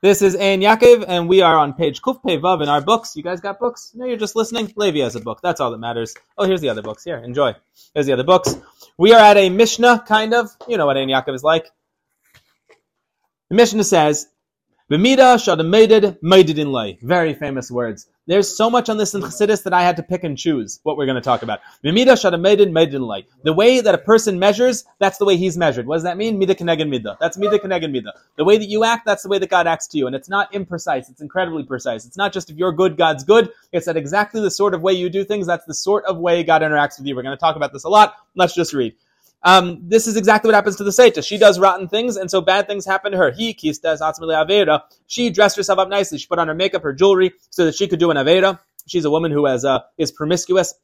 This is Ein Yaakov, and we are on page Kuf Pei Vav in our books. You guys got books? No, you're just listening. Levi has a book. That's all that matters. Oh, here's the other books. Here, enjoy. Here's the other books. We are at a Mishnah, kind of. You know what Ein Yaakov is like. The Mishnah says, B'mida shadamaded maided in lay. Very famous words. There's so much on this in Chassidus that I had to pick and choose what we're going to talk about. B'mida shadamaded maided in lay. The way that a person measures, that's the way he's measured. What does that mean? Mida keneged mida. That's mida keneged mida. The way that you act, that's the way that God acts to you. And it's not imprecise. It's incredibly precise. It's not just if you're good, God's good. It's that exactly the sort of way you do things. That's the sort of way God interacts with you. We're going to talk about this a lot. Let's just read. Um, this is exactly what happens to the Seta. She does rotten things, and so bad things happen to her. He kistas avera. She dressed herself up nicely. She put on her makeup, her jewelry, so that she could do an avera. She's a woman who has uh, is promiscuous.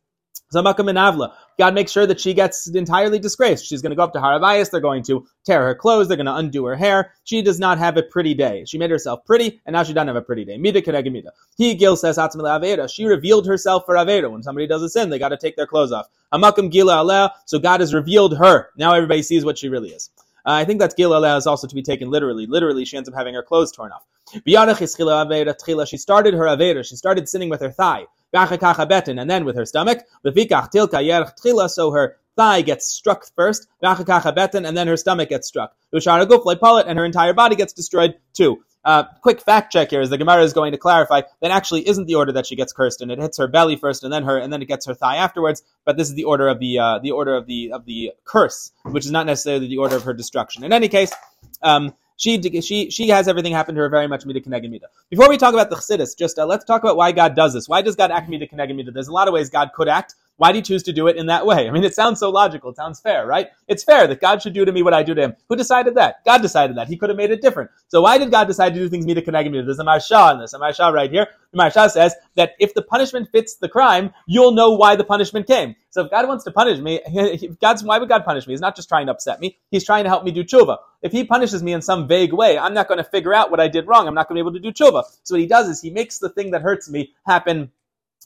Zamaka Minavla. God makes sure that she gets entirely disgraced. She's going to go up to Harabayas. They're going to tear her clothes. They're going to undo her hair. She does not have a pretty day. She made herself pretty, and now she doesn't have a pretty day. Mida. He, Gil says, Aveda. She revealed herself for Aveda. When somebody does a sin, they got to take their clothes off. So God has revealed her. Now everybody sees what she really is. Uh, I think that Gila Aleh is also to be taken literally. Literally, she ends up having her clothes torn off. She started her Aveda. She started sinning with her thigh and then with her stomach. So her thigh gets struck first, and then her stomach gets struck. And her entire body gets destroyed too. Uh, quick fact check here is the Gemara is going to clarify that actually isn't the order that she gets cursed and It hits her belly first, and then her, and then it gets her thigh afterwards. But this is the order of the uh, the order of the of the curse, which is not necessarily the order of her destruction. In any case, um, she she she has everything happen to her very much mida keneged mida. Before we talk about the chassidus, just uh, let's talk about why God does this. Why does God act mida keneged mida? There's a lot of ways God could act. Why do you choose to do it in that way? I mean, it sounds so logical. It sounds fair, right? It's fair that God should do to me what I do to him. Who decided that? God decided that. He could have made it different. So why did God decide to do things mida keneged mida? There's a Maharsha in this. A Maharsha right here. The Maharsha says that if the punishment fits the crime, you'll know why the punishment came. So if God wants to punish me, God's why would God punish me? He's not just trying to upset me. He's trying to help me do tshuva. If He punishes me in some vague way, I'm not going to figure out what I did wrong. I'm not going to be able to do tshuva. So what He does is He makes the thing that hurts me happen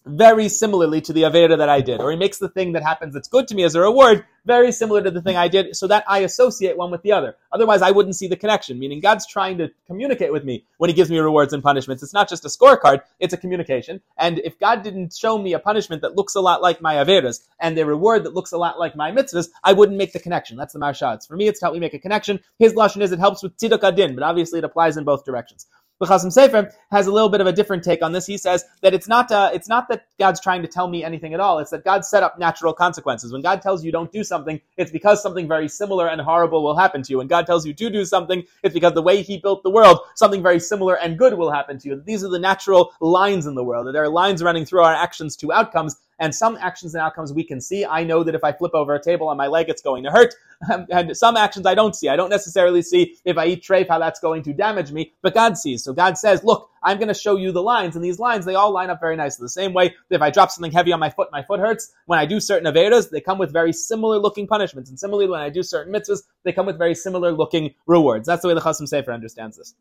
very similarly to the Aveda that I did. Or he makes the thing that happens that's good to me as a reward very similar to the thing I did so that I associate one with the other. Otherwise, I wouldn't see the connection, meaning God's trying to communicate with me when he gives me rewards and punishments. It's not just a scorecard, it's a communication. And if God didn't show me a punishment that looks a lot like my Avedas and a reward that looks a lot like my mitzvahs, I wouldn't make the connection. That's the Maharsha. For me, it's how we make a connection. His Lashon is it helps with Tziduk Adin, but obviously it applies in both directions. The Chasam Sofer has a little bit of a different take on this. He says that it's not uh, it's not that God's trying to tell me anything at all. It's that God set up natural consequences. When God tells you don't do something, it's because something very similar and horrible will happen to you. When God tells you to do something, it's because the way He built the world, something very similar and good will happen to you. These are the natural lines in the world. There are lines running through our actions to outcomes, and some actions and outcomes we can see. I know that if I flip over a table on my leg, it's going to hurt. and some actions I don't see. I don't necessarily see if I eat treif how that's going to damage me, but God sees. So God says, look, I'm going to show you the lines, and these lines, they all line up very nicely. The same way if I drop something heavy on my foot, my foot hurts. When I do certain Avedas, they come with very similar looking punishments. And similarly, when I do certain mitzvahs, they come with very similar looking rewards. That's the way the Chasam Sofer understands this.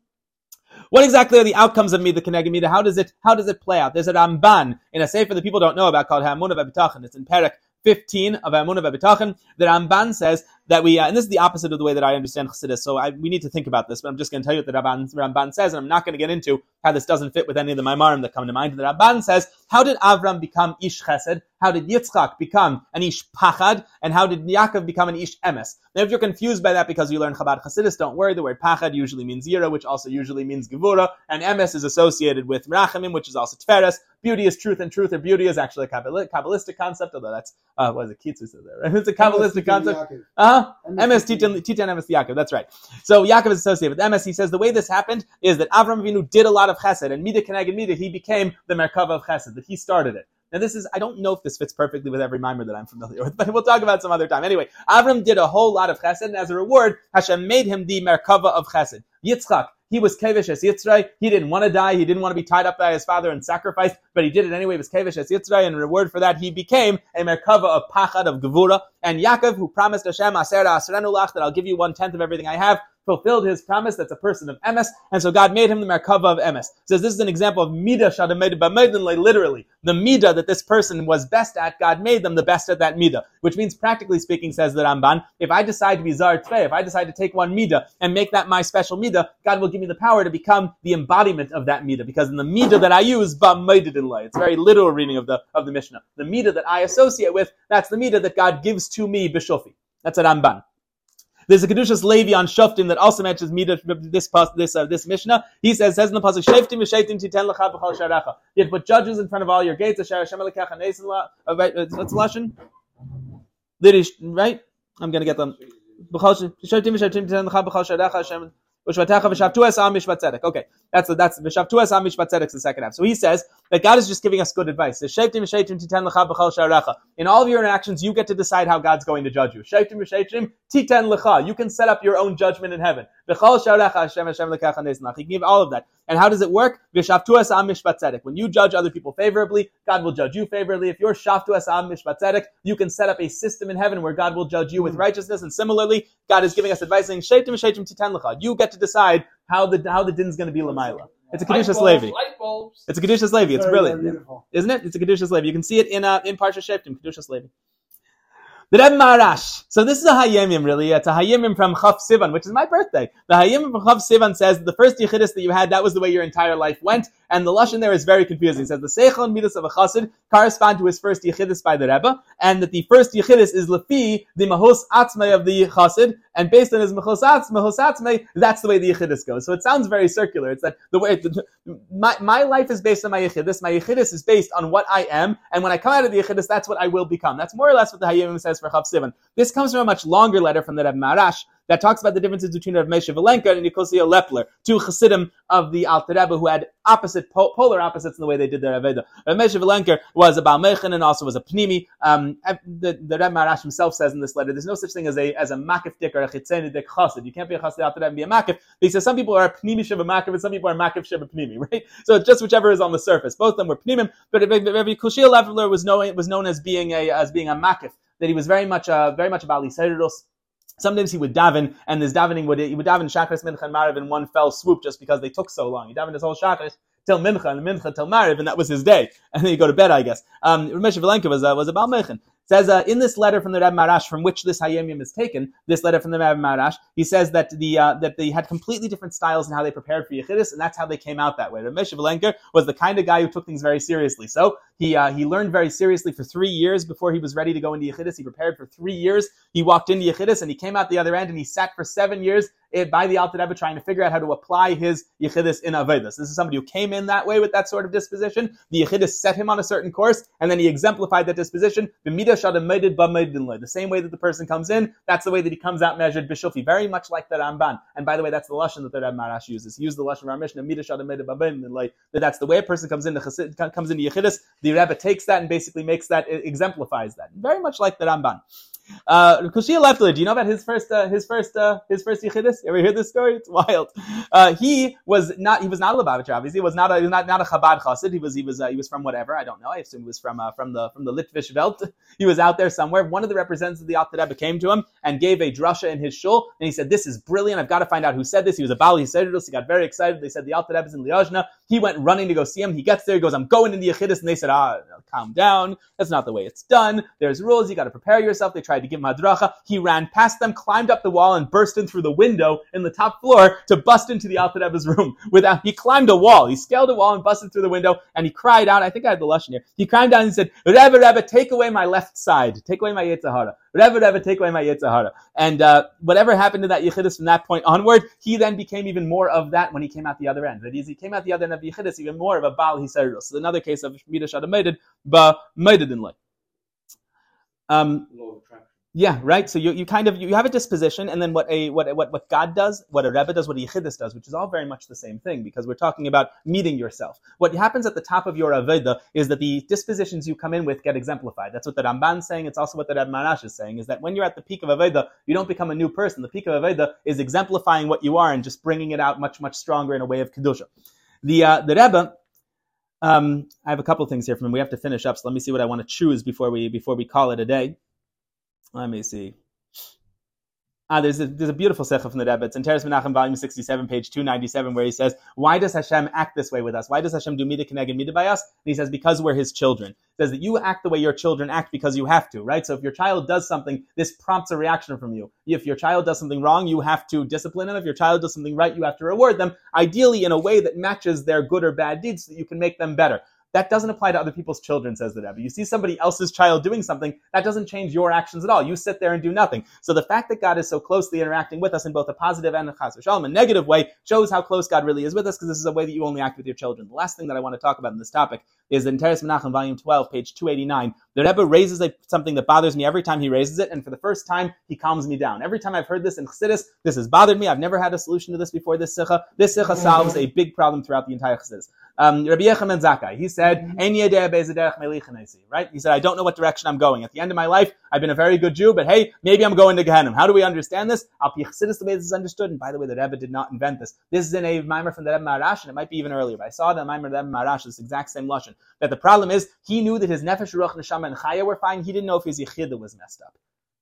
What exactly are the outcomes of Mida Keneged Mida? How does it how does it play out? There's a Ramban in a sefer that people don't know about called Hamunah B'Bitachon. It's in Perek 15 of Amunah B'Bitachon. The Ramban says that we, uh, and this is the opposite of the way that I understand Chassidus, so I, we need to think about this, but I'm just going to tell you what the Ramban, Ramban says, and I'm not going to get into how this doesn't fit with any of the Maimarim that come to mind. The Ramban says, how did Avram become Ish Chesed? How did Yitzchak become an Ish Pachad? And how did Yaakov become an Ish Emes? Now, if you're confused by that because you learn Chabad Chassidus, don't worry. The word Pachad usually means Yira, which also usually means Gevura, and Emes is associated with Rachamim, which is also Tferes. Beauty is truth, and truth or beauty is actually a Kabbalistic concept, although that's, uh, what is it, Kitzu said there, right? It's a Kabbalistic concept. Uh-huh. Emes Titan Emes Yaakov. That's right. So Yaakov is associated with Emes. He says the way this happened is that Avram Avinu did a lot of Chesed, and Mida Keneged Mida, he became the Merkava of Chesed. That he started it. Now this is I don't know if this fits perfectly with every mimer that I'm familiar with, but we'll talk about some other time. Anyway, Avram did a whole lot of Chesed, and as a reward, Hashem made him the Merkava of Chesed. Yitzchak he was Kevish as Yitzray. He didn't want to die. He didn't want to be tied up by his father and sacrificed, but he did it anyway. He was Kevish as Yitzray, and in reward for that, he became a Merkava of Pachad of Gevura. And Yaakov, who promised Hashem, Aser Asrenu Lach, that I'll give you one tenth of everything I have, fulfilled his promise. That's a person of emes, and so God made him the merkava of emes. Says this is an example of midah shadamed literally the midah that this person was best at. God made them the best at that midah, which means practically speaking, says the Ramban, if I decide to be zar if I decide to take one midah and make that my special midah, God will give me the power to become the embodiment of that midah, because in the midah that I use, Ba Maididila. it's a very literal reading of the of the Mishnah. The midah that I associate with, that's the midah that God gives to me bishofi. That's a Ramban. There's a Kedushas Levi on Shoftim that also mentions Midah, this this uh, this Mishnah. He says, says in the pasuk, Shoftim v'sheitim titen lecha b'chol sharecha. You have to put judges in front of all your gates. Asher Hashem alekecha neisen uh, Right? Uh, what's Lashon? Right? I'm going to get them. Shoftim v'sheitim titen lecha b'chol sharecha. Hashem Okay, that's that's v'shavtuas am mishpat tzedek the second half. So he says that God is just giving us good advice. In all of your interactions, you get to decide how God's going to judge you. You can set up your own judgment in heaven. He can give all of that. And how does it work? When you judge other people favorably, God will judge you favorably. If you're shaftuas am mishpat you can set up a system in heaven where God will judge you with hmm. righteousness. And similarly, God is giving us advice saying, You get to decide how the how the din is going to be lamaila. It's a Kedushas Levi. It's a Kedushas Levi. It's brilliant. Isn't it? It's a Kedushas Levi. You can see it in uh, in Parsha Shoftim, Kedushas Levi. The Rebbe Maharash. So this is a Hayom Yom, really. It's a Hayom Yom from Chaf Sivan, which is my birthday. The Hayom Yom from Chaf Sivan says the first Yechidus that you had, that was the way your entire life went. And the Lashon there is very confusing. It says the Seichel and Midas of a Chassid correspond to his first Yechidus by the Rebbe, and that the first Yechidus is Lefi, the Mahos Atzmei of the Chassid, and based on his Mahos Atzmei, that's the way the Yechidus goes. So it sounds very circular. It's that the way, my, my life is based on my Yechidus, my Yechidus is based on what I am, and when I come out of the Yechidus, that's what I will become. That's more or less what the Hayyim says for Chav. This comes from a much longer letter from the Rebbe Maharash, that talks about the differences between Rav Moshe Valenka and Nicosia Lepler, two Chassidim of the Alter Rebbe who had opposite polar opposites in the way they did their Aveda. Rav Moshe Valenka was a Baal Mechin and also was a Pnimi. Um, the, the Rebbe Maharash himself says in this letter, there's no such thing as a as a Makif Dik or a Chitzeni Dik Chassid. You can't be a Chassid Alter Rebbe and be a Makif. He says some people are a Pnimi Sheva Makif and some people are Makif Sheva Pnimi, right? So it's just whichever is on the surface. Both of them were Pnimim, but Rabbi Kushil Lepler was known was known as being a as being a Makif that he was very much a, very much about Lisairus. Sometimes he would daven, and this davening would he would daven Shachris, Mincha, and Mariv in one fell swoop just because they took so long. He davened his whole Shachris till Mincha, and Mincha till Mariv, and that was his day. And then you go to bed, I guess. Um, Ramesh Valenka was uh, was a Baal Mechin says uh, in this letter from the Reb Maharash, from which this Hayom Yom is taken, this letter from the Reb Maharash, he says that the uh, that they had completely different styles in how they prepared for Yechidus, and that's how they came out that way. Ramesh Valenker was the kind of guy who took things very seriously. So he uh, he learned very seriously for three years before he was ready to go into Yechidus. He prepared for three years. He walked into Yechidus and he came out the other end and he sat for seven years by the Rebbe trying to figure out how to apply his Yechidus in Avedis. This is somebody who came in that way with that sort of disposition. The Yechidus set him on a certain course, and then he exemplified that disposition. The same way that the person comes in, that's the way that he comes out measured bishufi, very much like the Ramban. And by the way, that's the Lashon that the Rebbe Maharash uses. He used the Lashon of that that's the way a person comes in, the comes into Yechidus. The Rebbe takes that and basically makes that, exemplifies that. Very much like the Ramban. Uh, Kushia Lefler, do you know about his first, uh, his first, uh, his first yichidus? You ever hear this story? It's wild. Uh, he was not, he was not a Lubavitcher, obviously. He was not a, he was not, not a Chabad chassid. He was, he was, uh, he was from whatever. I don't know. I assume he was from, uh, from the, from the Litvish Welt. He was out there somewhere. One of the representatives of the Alter came to him and gave a drasha in his shul. And he said, this is brilliant. I've got to find out who said this. He was a Bali. He said this. He got very excited. They said the Alter is in Liozna. He went running to go see him. He gets there. He goes, I'm going in the Yechidus. And they said, ah, calm down. That's not the way it's done. There's rules. You got to prepare yourself. They tried to give him hadracha. He ran past them, climbed up the wall, and burst in through the window in the top floor to bust into the Alter Rebbe's room. Without he climbed a wall, he scaled a wall and busted through the window, and he cried out. I think I had the lashon here. He cried out and said, "Rebbe, Rebbe, take away my left side, take away my yitzhahara. Rebbe, Rebbe, take away my yitzhahara." And uh, whatever happened to that yichidus from that point onward, he then became even more of that when he came out the other end. That is, he came out the other end of yichidus, even more of a bal hisayrus. So another case of midah shadamated, ba mated in life. Yeah, right. So you, you kind of you have a disposition, and then what a what what what God does, what a Rebbe does, what a Yechidus does, which is all very much the same thing because we're talking about meeting yourself. What happens at the top of your Aveda is that the dispositions you come in with get exemplified. That's what the Ramban is saying. It's also what the Rebbe Maharash is saying. Is that when you're at the peak of Aveda, you don't become a new person. The peak of Aveda is exemplifying what you are and just bringing it out much much stronger in a way of kedusha. The uh, the Rebbe. Um, I have a couple things here from him. We have to finish up, so let me see what I want to choose before we before we call it a day. Let me see. Uh, there's, a, there's a beautiful sefer from the Rebbe. It's in Toras Menachem, volume 67, page 297, where he says, Why does Hashem act this way with us? Why does Hashem do mida keneged mida by us? And he says, Because we're his children. He says that you act the way your children act because you have to, right? So if your child does something, this prompts a reaction from you. If your child does something wrong, you have to discipline them. If your child does something right, you have to reward them, ideally in a way that matches their good or bad deeds so that you can make them better. That doesn't apply to other people's children, says the Rebbe. You see somebody else's child doing something, that doesn't change your actions at all. You sit there and do nothing. So the fact that God is so closely interacting with us in both a positive and a chas v'shalom, a negative way, shows how close God really is with us, because this is a way that you only act with your children. The last thing that I want to talk about in this topic is in Toras Menachem, volume 12, page 289. The Rebbe raises a, something that bothers me every time he raises it, and for the first time, he calms me down. Every time I've heard this in Chassidus, this has bothered me. I've never had a solution to this before this Sikha. This Sikha solves a big problem throughout the entire Chassidus. Um, Rabbi Yechanan Zakkai, he said, right? He said, I don't know what direction I'm going. At the end of my life, I've been a very good Jew, but hey, maybe I'm going to Gehenna. How do we understand this? Al Chassidus, the way this is understood, and by the way, the Rebbe did not invent this. This is in a mimer from the Rebbe Maharash, and it might be even earlier, but I saw the mimer of the Rebbe Maharash, this exact same Lashon. That the problem is, he knew that his Nefesh, Ruach, Neshama, and Chaya were fine. He didn't know if his Yechida was messed up.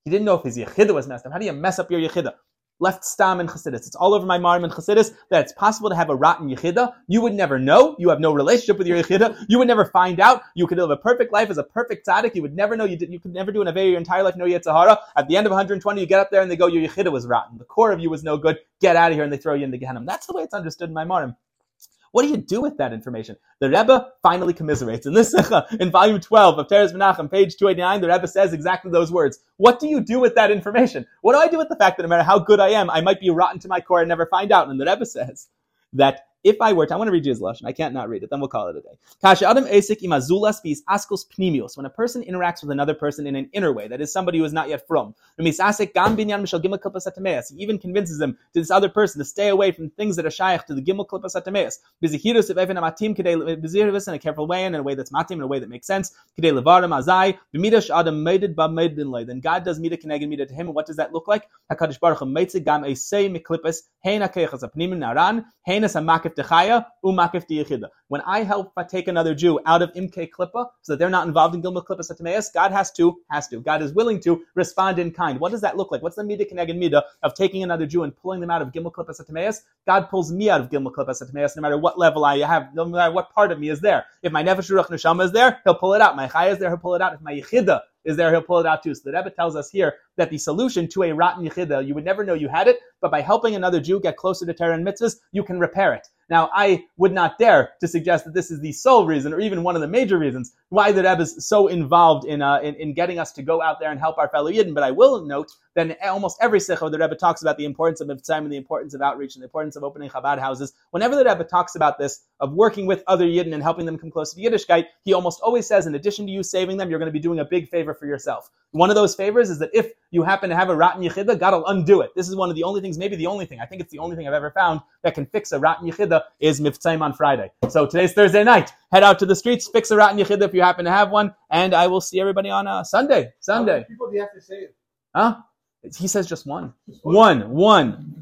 He didn't know if his Yechida was messed up. How do you mess up your Yechida? Left stam in Chassidus. It's all over my Marim and Chassidus that it's possible to have a rotten Yechida. You would never know. You have no relationship with your Yechida. You would never find out. You could live a perfect life as a perfect tzaddik. You would never know. You, did, you could never do an Aveh your entire life, no Yetzirah. At the end of 120, you get up there and they go, your Yechida was rotten. The core of you was no good. Get out of here and they throw you in the Gehenna. That's the way it's understood in my Marim. What do you do with that information? The Rebbe finally commiserates. In this in volume 12 of Toras Menachem, page 289, the Rebbe says exactly those words. What do you do with that information? What do I do with the fact that no matter how good I am, I might be rotten to my core and never find out? And the Rebbe says that if I were to, I want to read you his lashon. I can't not read it. Then we'll call it a day. Kasha adam esik imazulas bis askos pnimios. When a person interacts with another person in an inner way, that is somebody who is not yet from. He even convinces them to this other person to stay away from things that are shaykh to the gimel klipas atameas. Bizihirus if even amatim kedei bizirus in a careful way and in a way that's matim in a way that makes sense. Kedei levarim azai b'midash adam meided ba meidin lay. Then God does mida keneged mida to him. And what does that look like? Hakadosh baruch hu meitzig gam esei miklipas hein akeichas apnimin naran hein as makif dechaya umakif diyechida. When I help take another Jew out of imke klippa, so that they're not involved in gilma klippa satameas, God has to, has to. God is willing to respond in kind. What does that look like? What's the mida keneged mida of taking another Jew and pulling them out of gilma klippa satameas? God pulls me out of gilma klippa satameas, no matter what level I have, no matter what part of me is there. If my nefesh ruach neshama is there, he'll pull it out. My chaya is there, he'll pull it out. If my yechida is there, he'll pull it out too. So the Rebbe tells us here that the solution to a rotten yechida, you would never know you had it, but by helping another Jew get closer to Torah and mitzvahs, you can repair it. Now, I would not dare to suggest that this is the sole reason, or even one of the major reasons, why the Rebbe is so involved in, uh, in, in getting us to go out there and help our fellow Yidden. But I will note that in almost every sikha, the Rebbe talks about the importance of mitzvah and the importance of outreach and the importance of opening Chabad houses. Whenever the Rebbe talks about this, of working with other Yidden and helping them come close to the Yiddishkeit, he almost always says, in addition to you saving them, you're going to be doing a big favor for yourself. One of those favors is that if you happen to have a rotten yechida, God will undo it. This is one of the only things, maybe the only thing, I think it's the only thing I've ever found that can fix a rotten yechida is miftzaim on Friday. So today's Thursday night. Head out to the streets, fix a rotten yechida if you happen to have one, and I will see everybody on uh, Sunday. Sunday. people do you have to save? Huh? He says just one. One. One.